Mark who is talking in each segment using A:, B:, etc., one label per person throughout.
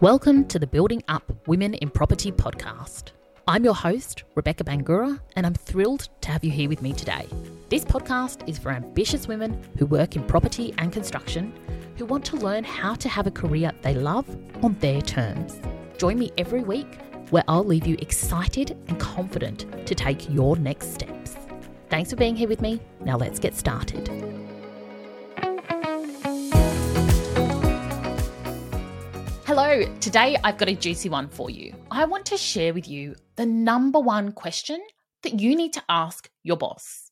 A: Welcome to the Building Up Women in Property podcast. I'm your host, Rebecca Bangura, and I'm thrilled to have you here with me today. This podcast is for ambitious women who work in property and construction who want to learn how to have a career they love on their terms. Join me every week where I'll leave you excited and confident to take your next steps. Thanks for being here with me. Now let's get started. Hello, today I've got a juicy one for you. I want to share with you the number one question that you need to ask your boss.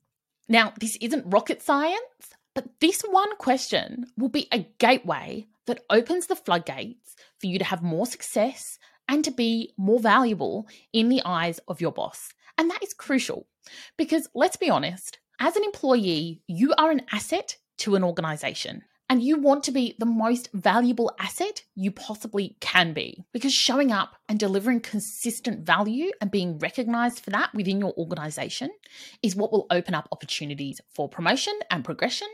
A: Now, this isn't rocket science, but this one question will be a gateway that opens the floodgates for you to have more success and to be more valuable in the eyes of your boss. And that is crucial because let's be honest, as an employee, you are an asset to an organization and you want to be the most valuable asset you possibly can be because showing up and delivering consistent value and being recognized for that within your organization is what will open up opportunities for promotion and progression.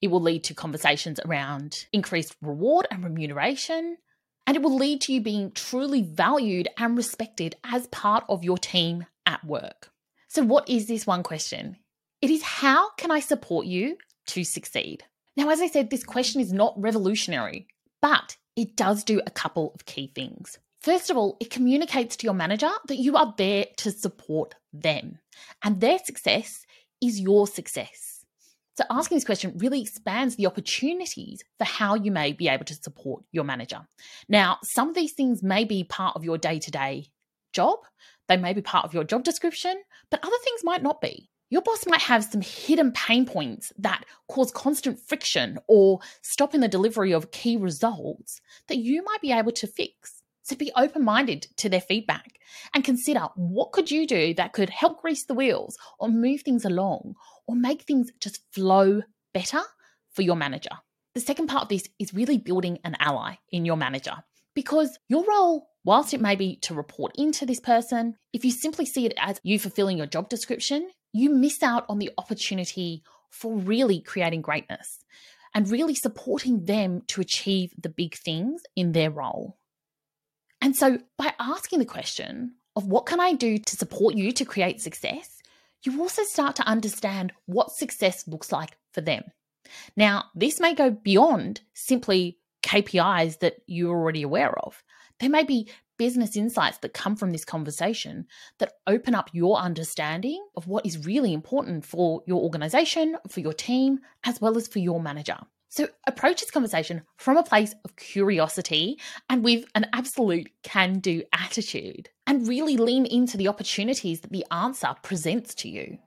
A: It will lead to conversations around increased reward and remuneration. And it will lead to you being truly valued and respected as part of your team at work. So, what is this one question? It is how can I support you to succeed? Now, as I said, this question is not revolutionary, but it does do a couple of key things. First of all, it communicates to your manager that you are there to support them, and their success is your success. So, asking this question really expands the opportunities for how you may be able to support your manager. Now, some of these things may be part of your day to day job, they may be part of your job description, but other things might not be your boss might have some hidden pain points that cause constant friction or stop in the delivery of key results that you might be able to fix. So be open-minded to their feedback and consider what could you do that could help grease the wheels or move things along or make things just flow better for your manager. The second part of this is really building an ally in your manager because your role whilst it may be to report into this person, if you simply see it as you fulfilling your job description, you miss out on the opportunity for really creating greatness and really supporting them to achieve the big things in their role. And so, by asking the question of what can I do to support you to create success, you also start to understand what success looks like for them. Now, this may go beyond simply KPIs that you're already aware of. There may be business insights that come from this conversation that open up your understanding of what is really important for your organization, for your team, as well as for your manager. So approach this conversation from a place of curiosity and with an absolute can do attitude, and really lean into the opportunities that the answer presents to you.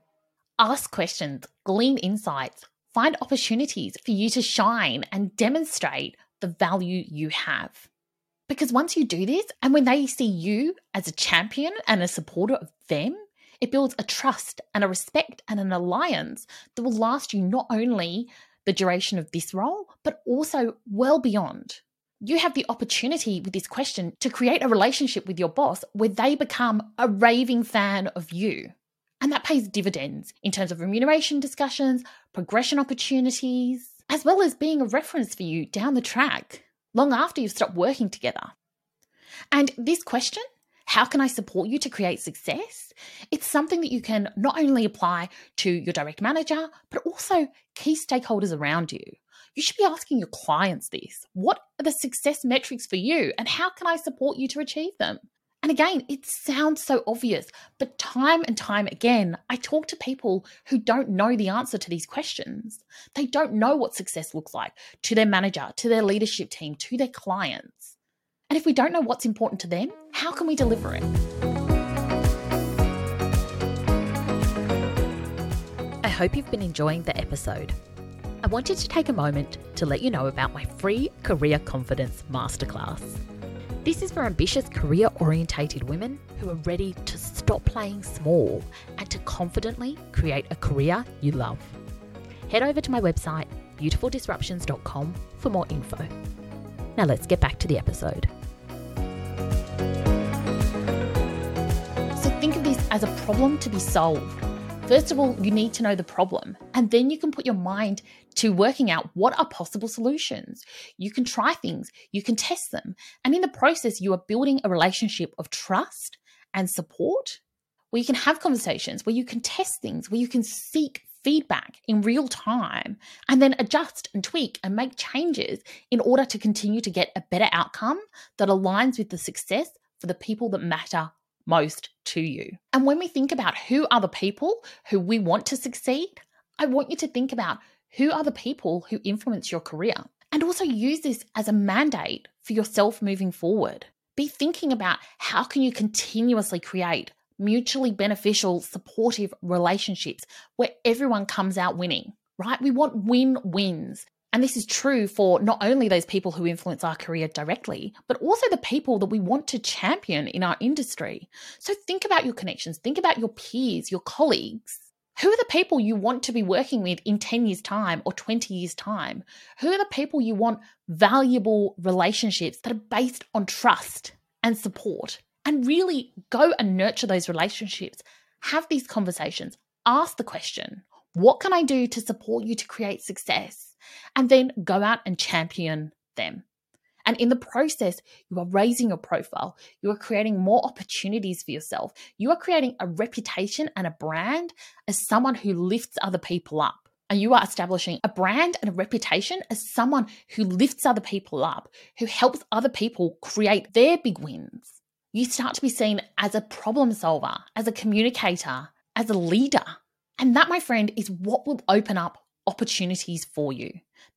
A: Ask questions, glean insights, find opportunities for you to shine and demonstrate the value you have. Because once you do this, and when they see you as a champion and a supporter of them, it builds a trust and a respect and an alliance that will last you not only the duration of this role, but also well beyond. You have the opportunity with this question to create a relationship with your boss where they become a raving fan of you. And that pays dividends in terms of remuneration discussions, progression opportunities, as well as being a reference for you down the track long after you've stopped working together. And this question, how can I support you to create success? It's something that you can not only apply to your direct manager, but also key stakeholders around you. You should be asking your clients this. What are the success metrics for you, and how can I support you to achieve them? And again, it sounds so obvious, but time and time again, I talk to people who don't know the answer to these questions. They don't know what success looks like to their manager, to their leadership team, to their clients. And if we don't know what's important to them, how can we deliver it? I hope you've been enjoying the episode. I wanted to take a moment to let you know about my free Career Confidence Masterclass. This is for ambitious, career orientated women who are ready to stop playing small and to confidently create a career you love. Head over to my website, beautifuldisruptions.com, for more info. Now let's get back to the episode. So think of this as a problem to be solved First of all, you need to know the problem, and then you can put your mind to working out what are possible solutions. You can try things, you can test them, and in the process, you are building a relationship of trust and support where you can have conversations, where you can test things, where you can seek feedback in real time and then adjust and tweak and make changes in order to continue to get a better outcome that aligns with the success for the people that matter most to you. And when we think about who are the people who we want to succeed, I want you to think about who are the people who influence your career and also use this as a mandate for yourself moving forward. Be thinking about how can you continuously create mutually beneficial, supportive relationships where everyone comes out winning, right? We want win wins. And this is true for not only those people who influence our career directly, but also the people that we want to champion in our industry. So think about your connections, think about your peers, your colleagues. Who are the people you want to be working with in 10 years' time or 20 years' time? Who are the people you want valuable relationships that are based on trust and support? and really go and nurture those relationships. Have these conversations. Ask the question what can I do to support you to create success? And then go out and champion them. And in the process, you are raising your profile. You are creating more opportunities for yourself. You are creating a reputation and a brand as someone who lifts other people up. And you are establishing a brand and a reputation as someone who lifts other people up, who helps other people create their big wins you start to be seen as a problem solver, as a communicator, as a leader. And that, my friend, is what will open up opportunities for you.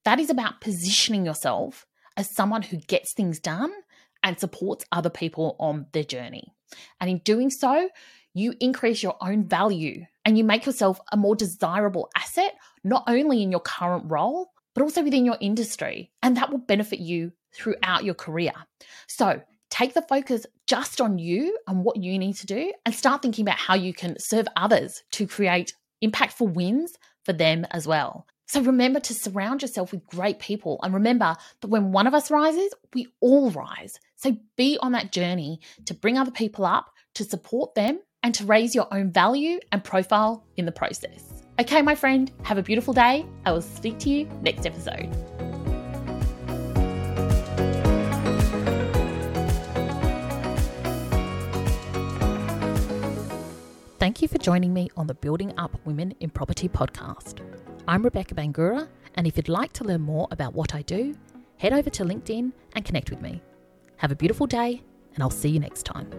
A: That is about positioning yourself as someone who gets things done and supports other people on their journey. And in doing so, you increase your own value and you make yourself a more desirable asset, not only in your current role, but also within your industry. And that will benefit you throughout your career. So, take the focus just on you and what you need to do and start thinking about how you can serve others to create impactful wins for them as well. So remember to surround yourself with great people and remember that when one of us rises, we all rise. So be on that journey to bring other people up, to support them, and to raise your own value and profile in the process. Okay, my friend, have a beautiful day. I will speak to you next episode. Thank you for joining me on the Building Up Women in Property podcast. I'm Rebecca Bangura, and if you'd like to learn more about what I do, head over to LinkedIn and connect with me. Have a beautiful day, and I'll see you next time.